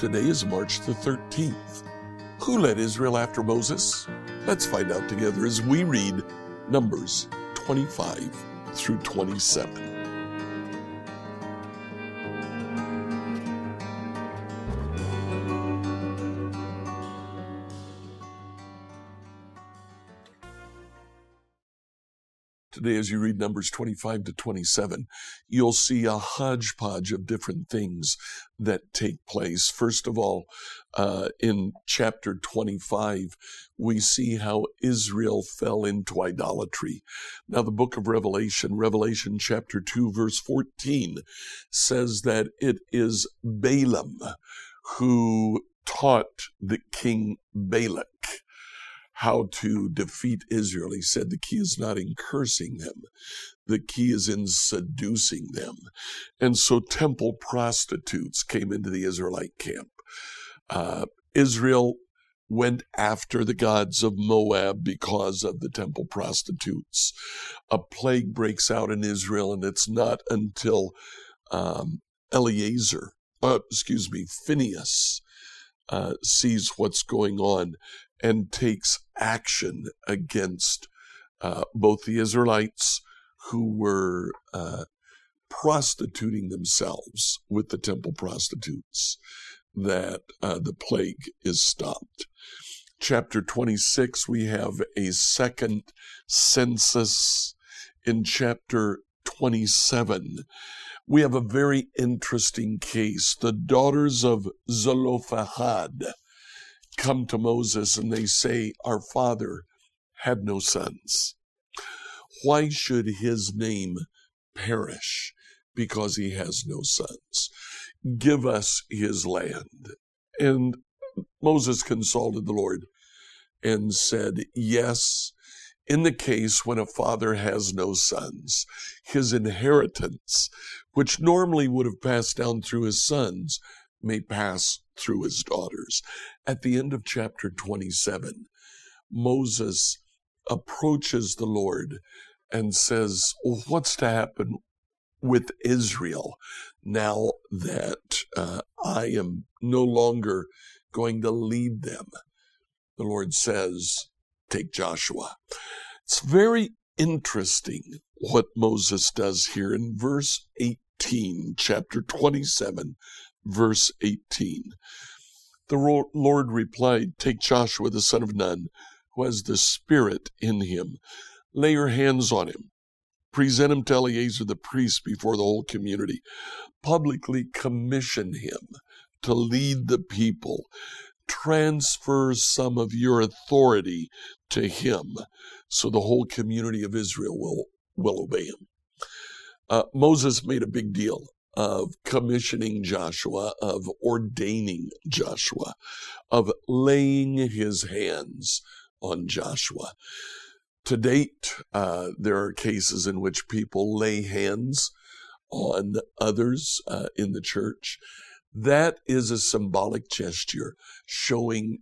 Today is March the 13th. Who led Israel after Moses? Let's find out together as we read Numbers 25 through 27. Today, as you read Numbers 25 to 27, you'll see a hodgepodge of different things that take place. First of all, uh, in chapter 25, we see how Israel fell into idolatry. Now, the book of Revelation, Revelation chapter 2, verse 14, says that it is Balaam who taught the king Balak how to defeat Israel. He said the key is not in cursing them, the key is in seducing them. And so temple prostitutes came into the Israelite camp. Uh, Israel went after the gods of Moab because of the temple prostitutes. A plague breaks out in Israel, and it's not until um, Eleazar, uh, excuse me, Phinehas, uh, sees what's going on and takes action against uh, both the Israelites who were uh, prostituting themselves with the temple prostitutes, that uh, the plague is stopped. Chapter 26, we have a second census. In chapter 27, we have a very interesting case. The daughters of Zelophehad come to Moses and they say, Our father had no sons. Why should his name perish because he has no sons? Give us his land. And Moses consulted the Lord and said, Yes, in the case when a father has no sons, his inheritance, which normally would have passed down through his sons, may pass through his daughters. At the end of chapter 27, Moses approaches the Lord and says, well, What's to happen with Israel now that uh, I am no longer going to lead them? The Lord says, Take Joshua. It's very interesting what Moses does here in verse 18, chapter 27, verse 18. The Lord replied, Take Joshua the son of Nun, who has the Spirit in him. Lay your hands on him. Present him to Eleazar the priest before the whole community. Publicly commission him to lead the people. Transfer some of your authority to him so the whole community of Israel will, will obey him. Uh, Moses made a big deal of commissioning Joshua, of ordaining Joshua, of laying his hands on Joshua. To date, uh, there are cases in which people lay hands on others uh, in the church. That is a symbolic gesture showing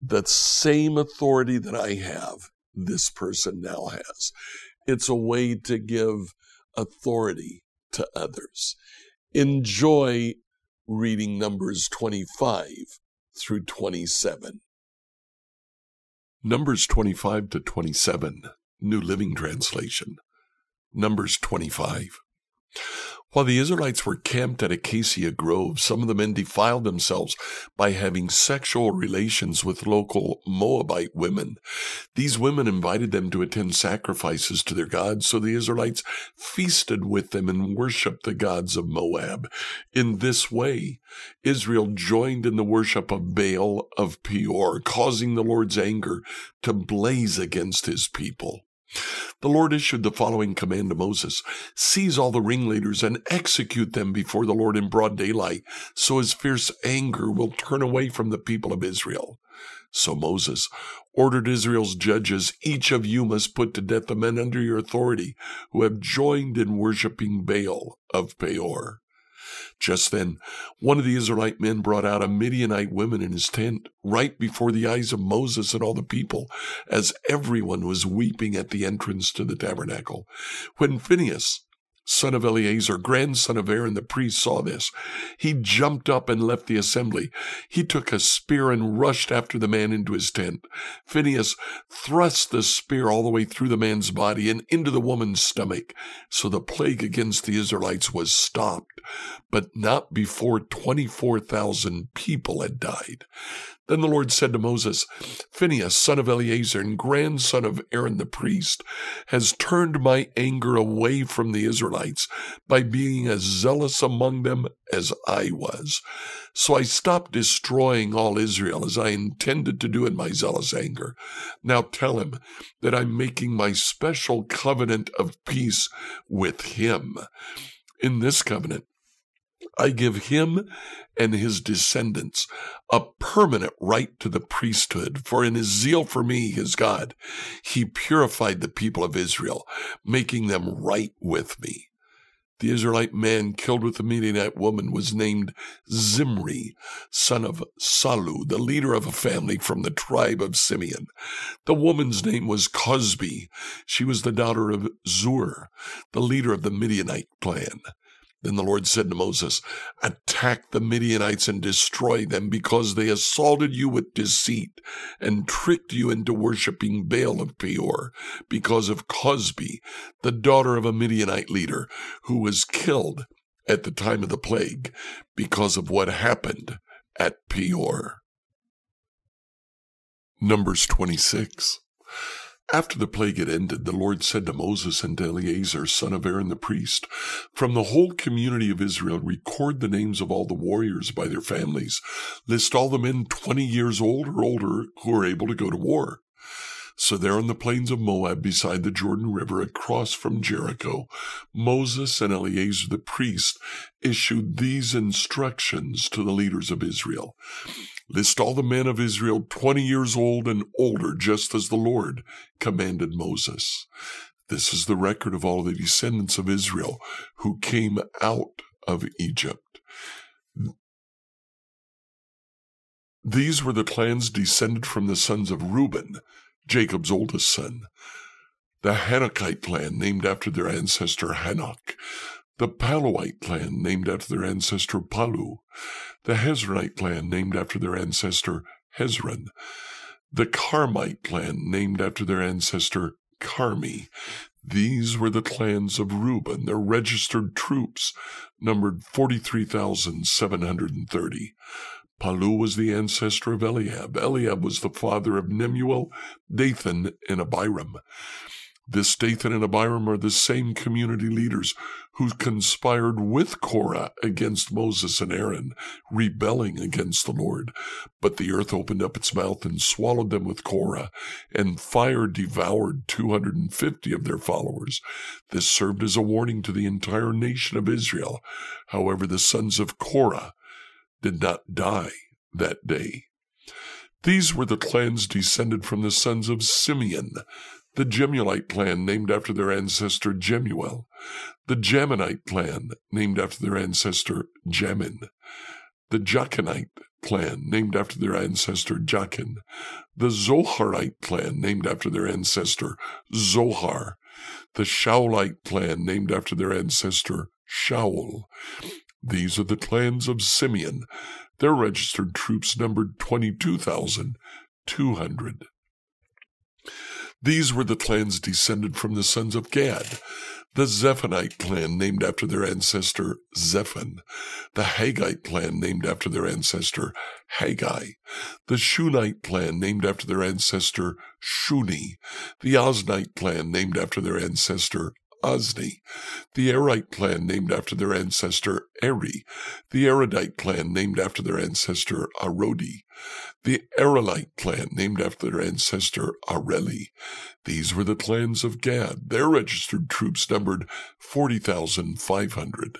the same authority that I have, this person now has. It's a way to give authority to others. Enjoy reading Numbers 25 through 27. Numbers 25 to 27, New Living Translation. Numbers 25. While the Israelites were camped at Acacia Grove, some of the men defiled themselves by having sexual relations with local Moabite women. These women invited them to attend sacrifices to their gods, so the Israelites feasted with them and worshiped the gods of Moab. In this way, Israel joined in the worship of Baal of Peor, causing the Lord's anger to blaze against his people. The Lord issued the following command to Moses Seize all the ringleaders and execute them before the Lord in broad daylight, so his fierce anger will turn away from the people of Israel. So Moses ordered Israel's judges, Each of you must put to death the men under your authority who have joined in worshiping Baal of Peor. Just then, one of the Israelite men brought out a Midianite woman in his tent, right before the eyes of Moses and all the people, as everyone was weeping at the entrance to the tabernacle. When Phinehas, son of Eleazar, grandson of Aaron the priest, saw this. He jumped up and left the assembly. He took a spear and rushed after the man into his tent. Phinehas thrust the spear all the way through the man's body and into the woman's stomach. So the plague against the Israelites was stopped, but not before 24,000 people had died. Then the Lord said to Moses, Phinehas, son of Eleazar and grandson of Aaron the priest, has turned my anger away from the Israelites by being as zealous among them as I was. So I stopped destroying all Israel as I intended to do in my zealous anger. Now tell him that I'm making my special covenant of peace with him. In this covenant, I give him and his descendants a permanent right to the priesthood, for in his zeal for me, his God, he purified the people of Israel, making them right with me. The Israelite man killed with the Midianite woman was named Zimri, son of Salu, the leader of a family from the tribe of Simeon. The woman's name was Cosbi. She was the daughter of Zur, the leader of the Midianite clan. Then the Lord said to Moses, Attack the Midianites and destroy them, because they assaulted you with deceit and tricked you into worshipping Baal of Peor, because of Cosbi, the daughter of a Midianite leader, who was killed at the time of the plague because of what happened at Peor. Numbers 26. After the plague had ended, the Lord said to Moses and to Eleazar, son of Aaron the priest, From the whole community of Israel, record the names of all the warriors by their families. List all the men 20 years old or older who are able to go to war. So there on the plains of Moab beside the Jordan River across from Jericho, Moses and Eleazar the priest issued these instructions to the leaders of Israel. List all the men of Israel 20 years old and older, just as the Lord commanded Moses. This is the record of all the descendants of Israel who came out of Egypt. These were the clans descended from the sons of Reuben, Jacob's oldest son. The Hanokite clan, named after their ancestor Hanok. The Paluite clan, named after their ancestor Palu the Hezronite clan, named after their ancestor Hezron, the Carmite clan, named after their ancestor Carmi. These were the clans of Reuben. Their registered troops numbered 43,730. Palu was the ancestor of Eliab. Eliab was the father of Nemuel, Dathan, and Abiram. This Dathan and Abiram are the same community leaders who conspired with Korah against Moses and Aaron, rebelling against the Lord. But the earth opened up its mouth and swallowed them with Korah, and fire devoured 250 of their followers. This served as a warning to the entire nation of Israel. However, the sons of Korah did not die that day. These were the clans descended from the sons of Simeon, the Jemuelite clan named after their ancestor Jemuel, the Jaminite clan named after their ancestor Jamin, the Jachinite clan named after their ancestor Jachin, the Zoharite clan named after their ancestor Zohar, the Shaulite clan named after their ancestor Shaul. These are the clans of Simeon. Their registered troops numbered 22,200. These were the clans descended from the sons of Gad, the Zephonite clan named after their ancestor Zephon, the Haggite clan named after their ancestor Haggai, the Shunite clan named after their ancestor Shuni, the Oznite clan named after their ancestor Ozni, the Arite clan named after their ancestor Eri, the Arodite clan named after their ancestor Arodi, the Arelite clan named after their ancestor Areli. These were the clans of Gad. Their registered troops numbered 40,500.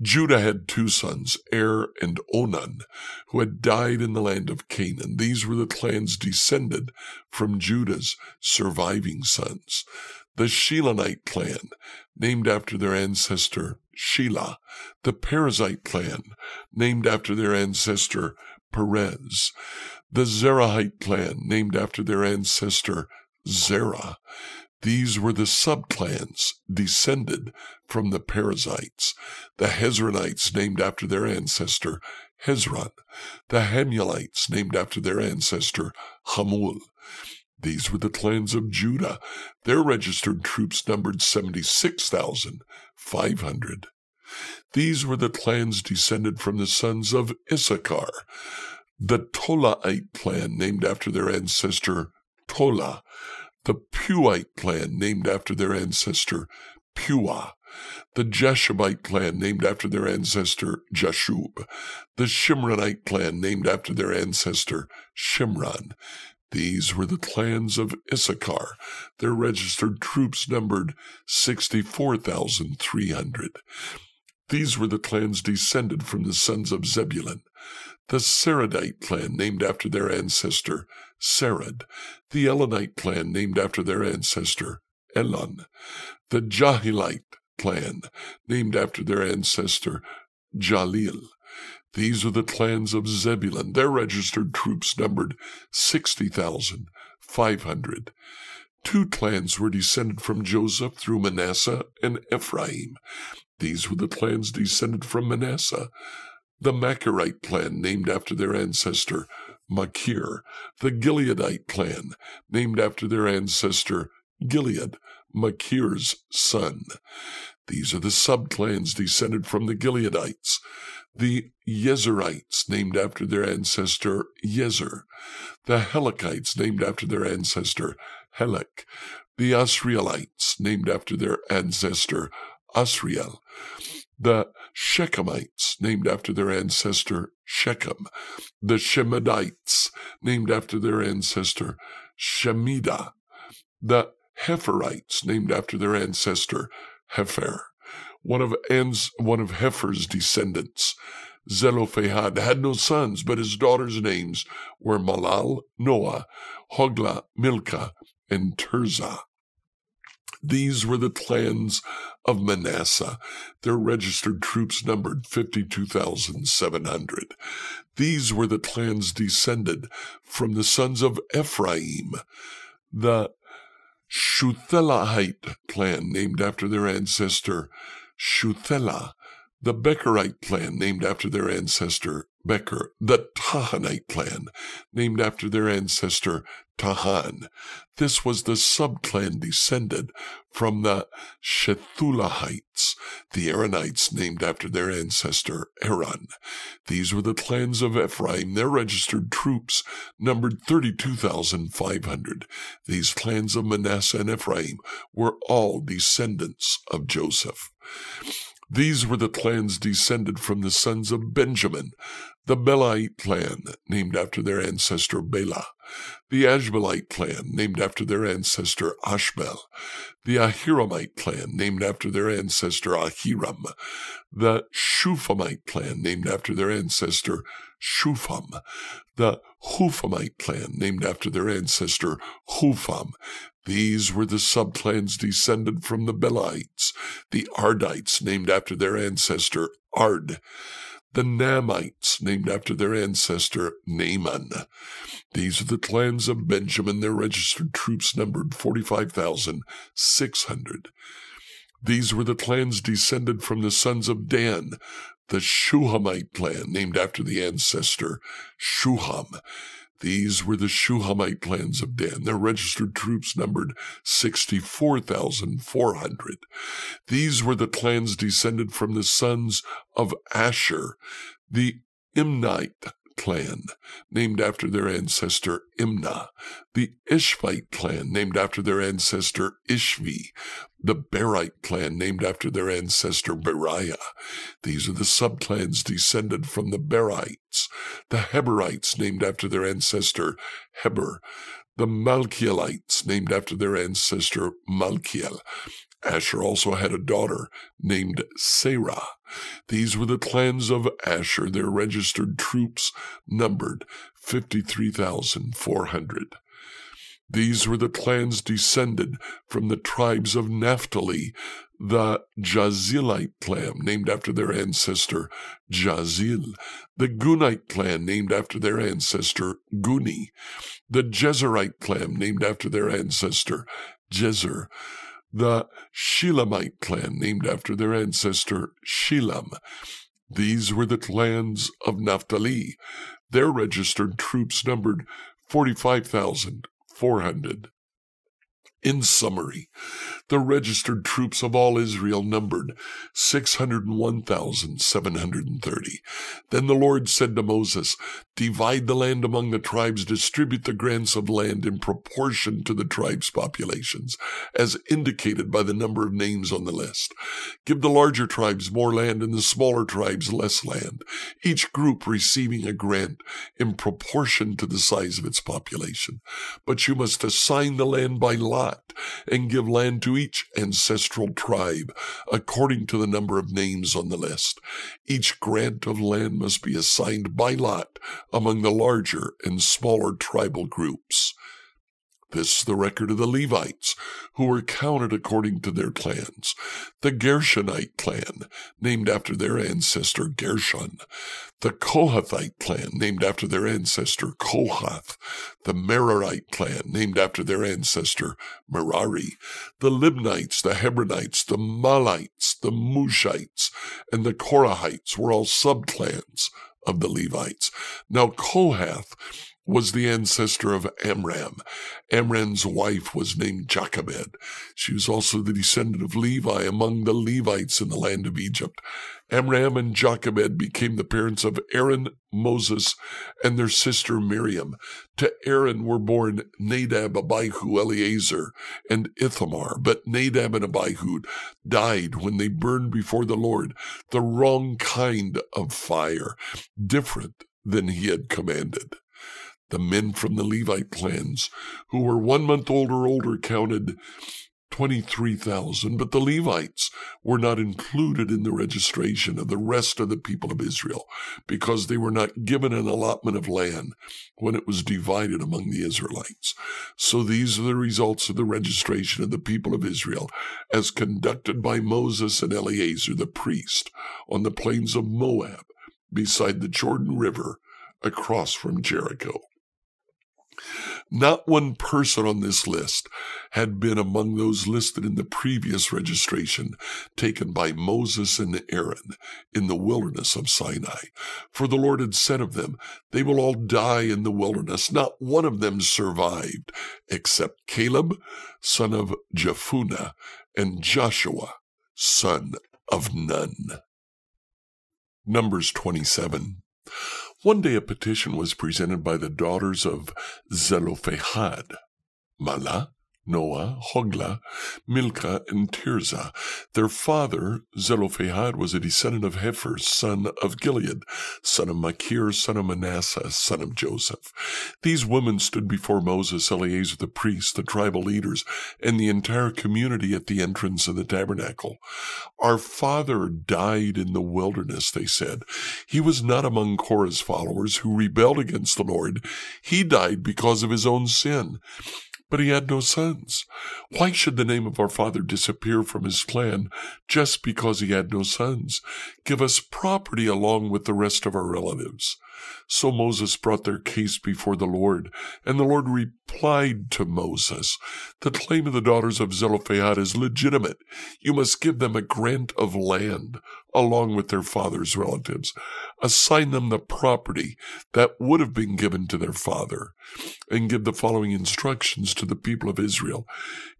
Judah had two sons, Er and Onan, who had died in the land of Canaan. These were the clans descended from Judah's surviving sons the Shilonite clan, named after their ancestor Shelah. The Perizzite clan, named after their ancestor Perez. The Zerahite clan, named after their ancestor Zerah. These were the subclans descended from the Perizzites, the Hezronites named after their ancestor Hezron, the Hamulites named after their ancestor Hamul. These were the clans of Judah. Their registered troops numbered 76,500. These were the clans descended from the sons of Issachar, the Tolaite clan named after their ancestor Tola, the Puite clan named after their ancestor Puah, the Jashubite clan named after their ancestor Jashub, the Shimronite clan named after their ancestor Shimron. These were the clans of Issachar. Their registered troops numbered 64,300. These were the clans descended from the sons of Zebulun. The Saradite clan, named after their ancestor Sarad. The Elonite clan, named after their ancestor Elon. The Jahleelite clan, named after their ancestor Jahleel. These are the clans of Zebulun. Their registered troops numbered 60,500. Two clans were descended from Joseph through Manasseh and Ephraim. These were the clans descended from Manasseh. The Machirite clan, named after their ancestor Machir. The Gileadite clan, named after their ancestor Gilead, Machir's son. These are the subclans descended from the Gileadites the Yezerites, named after their ancestor Yezer, the Helekites, named after their ancestor Helek, the Asrielites, named after their ancestor Asriel, the Shechemites, named after their ancestor Shechem, the Shemidaites, named after their ancestor Shemida, the Hepherites, named after their ancestor Hepher, one of An's, one of Hepher's descendants, Zelophehad, had no sons, but his daughters' names were Mahlah, Noah, Hoglah, Milcah, and Tirzah. These were the clans of Manasseh. Their registered troops numbered 52,700. These were the clans descended from the sons of Ephraim. The Shuthelahite clan, named after their ancestor Shuthelah, the Becherite clan named after their ancestor Becher, the Tahanite clan named after their ancestor Tahan. This was the subclan descended from the Shuthelahites, the Aaronites named after their ancestor Aaron. These were the clans of Ephraim. Their registered troops numbered 32,500. These clans of Manasseh and Ephraim were all descendants of Joseph. These were the clans descended from the sons of Benjamin, the Belite clan, named after their ancestor Bela, the Ashbelite clan, named after their ancestor Ashbel, the Ahiramite clan, named after their ancestor Ahiram, the Shuphamite clan, named after their ancestor Shupham, the Huphamite clan, named after their ancestor Hupham, these were the subclans descended from the Belites, the Ardites, named after their ancestor Ard, the Naamites, named after their ancestor Naaman. These are the clans of Benjamin. Their registered troops numbered 45,600. These were the clans descended from the sons of Dan, the Shuhamite clan, named after the ancestor Shuham. These were the Shuhamite clans of Dan. Their registered troops numbered 64,400. These were the clans descended from the sons of Asher, the Imnite clan, named after their ancestor Imnah, the Ishvite clan, named after their ancestor Ishvi, the Berite clan, named after their ancestor Beriah. These are the subclans descended from the Berites, the Heberites, named after their ancestor Heber, the Malkielites, named after their ancestor Malkiel, Asher also had a daughter named Sarah. These were the clans of Asher. Their registered troops numbered 53,400. These were the clans descended from the tribes of Naphtali, the Jahzeelite clan, named after their ancestor Jahzeel, the Gunite clan, named after their ancestor Guni, the Jezerite clan, named after their ancestor Jezer, the Shilamite clan, named after their ancestor Shilam. These were the clans of Naphtali. Their registered troops numbered 45,400. In summary, the registered troops of all Israel numbered 601,730. Then the Lord said to Moses, Divide the land among the tribes, distribute the grants of land in proportion to the tribes' populations, as indicated by the number of names on the list. Give the larger tribes more land and the smaller tribes less land, each group receiving a grant in proportion to the size of its population. But you must assign the land by lot and give land to each ancestral tribe according to the number of names on the list. Each grant of land must be assigned by lot among the larger and smaller tribal groups. This is the record of the Levites, who were counted according to their clans. The Gershonite clan, named after their ancestor Gershon. The Kohathite clan, named after their ancestor Kohath. The Merarite clan, named after their ancestor Merari. The Libnites, the Hebronites, the Mahlites, the Mushites, and the Korahites were all subclans of the Levites. Now Kohath was the ancestor of Amram. Amram's wife was named Jochebed. She was also the descendant of Levi among the Levites in the land of Egypt. Amram and Jochebed became the parents of Aaron, Moses, and their sister Miriam. To Aaron were born Nadab, Abihu, Eleazar, and Ithamar. But Nadab and Abihu died when they burned before the Lord the wrong kind of fire, different than he had commanded. The men from the Levite clans who were one month old or older counted 23,000, but the Levites were not included in the registration of the rest of the people of Israel because they were not given an allotment of land when it was divided among the Israelites. So these are the results of the registration of the people of Israel as conducted by Moses and Eleazar the priest on the plains of Moab beside the Jordan River across from Jericho. Not one person on this list had been among those listed in the previous registration taken by Moses and Aaron in the wilderness of Sinai. For the Lord had said of them, They will all die in the wilderness. Not one of them survived, except Caleb, son of Jephunneh, and Joshua, son of Nun. Numbers 27. One day a petition was presented by the daughters of Zelophehad, Mahlah, Noah, Hoglah, Milcah, and Tirzah. Their father, Zelophehad, was a descendant of Hepher, son of Gilead, son of Machir, son of Manasseh, son of Joseph. These women stood before Moses, Eleazar the priest, the tribal leaders, and the entire community at the entrance of the tabernacle. Our father died in the wilderness, they said. He was not among Korah's followers who rebelled against the Lord. He died because of his own sin but he had no sons. Why should the name of our father disappear from his clan just because he had no sons? Give us property along with the rest of our relatives. So Moses brought their case before the Lord, and the Lord replied to Moses, The claim of the daughters of Zelophehad is legitimate. You must give them a grant of land along with their father's relatives. Assign them the property that would have been given to their father, and give the following instructions to the people of Israel.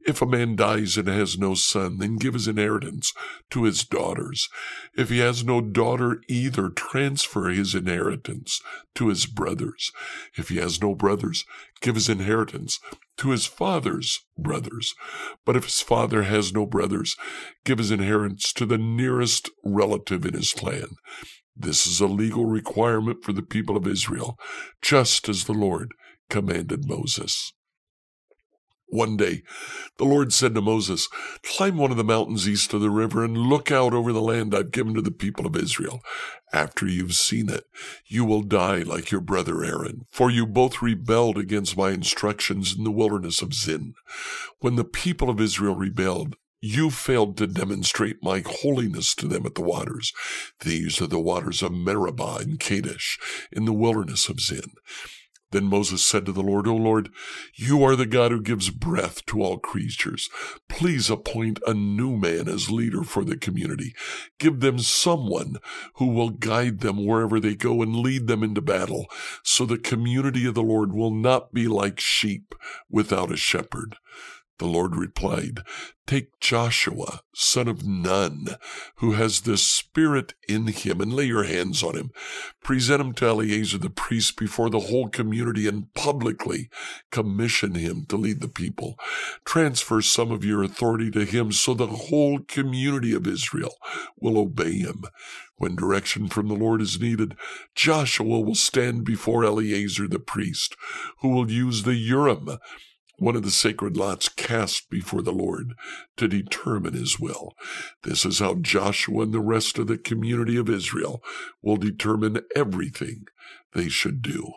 If a man dies and has no son, then give his inheritance to his daughters. If he has no daughter either, transfer his inheritance to his brothers. If he has no brothers, give his inheritance to his father's brothers. But if his father has no brothers, give his inheritance to the nearest relative in his clan. This is a legal requirement for the people of Israel, just as the Lord commanded Moses. One day, the Lord said to Moses, Climb one of the mountains east of the river and look out over the land I've given to the people of Israel. After you've seen it, you will die like your brother Aaron, for you both rebelled against my instructions in the wilderness of Zin. When the people of Israel rebelled, you failed to demonstrate my holiness to them at the waters. These are the waters of Meribah and Kadesh in the wilderness of Zin. Then Moses said to the Lord, O Lord, you are the God who gives breath to all creatures. Please appoint a new man as leader for the community. Give them someone who will guide them wherever they go and lead them into battle, so the community of the Lord will not be like sheep without a shepherd. The Lord replied, Take Joshua, son of Nun, who has the Spirit in him, and lay your hands on him. Present him to Eleazar the priest before the whole community and publicly commission him to lead the people. Transfer some of your authority to him so the whole community of Israel will obey him. When direction from the Lord is needed, Joshua will stand before Eleazar the priest, who will use the Urim one of the sacred lots cast before the Lord to determine his will. This is how Joshua and the rest of the community of Israel will determine everything they should do.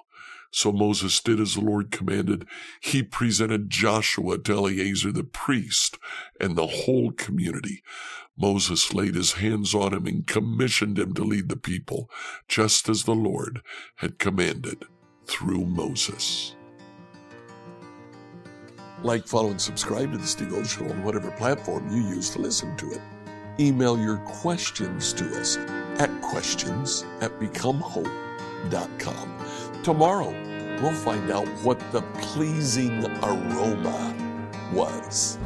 So Moses did as the Lord commanded. He presented Joshua to Eleazar the priest and the whole community. Moses laid his hands on him and commissioned him to lead the people, just as the Lord had commanded through Moses. Like, follow, and subscribe to this devotional on whatever platform you use to listen to it. Email your questions to us at questions at becomehope.com. Tomorrow, we'll find out what the pleasing aroma was.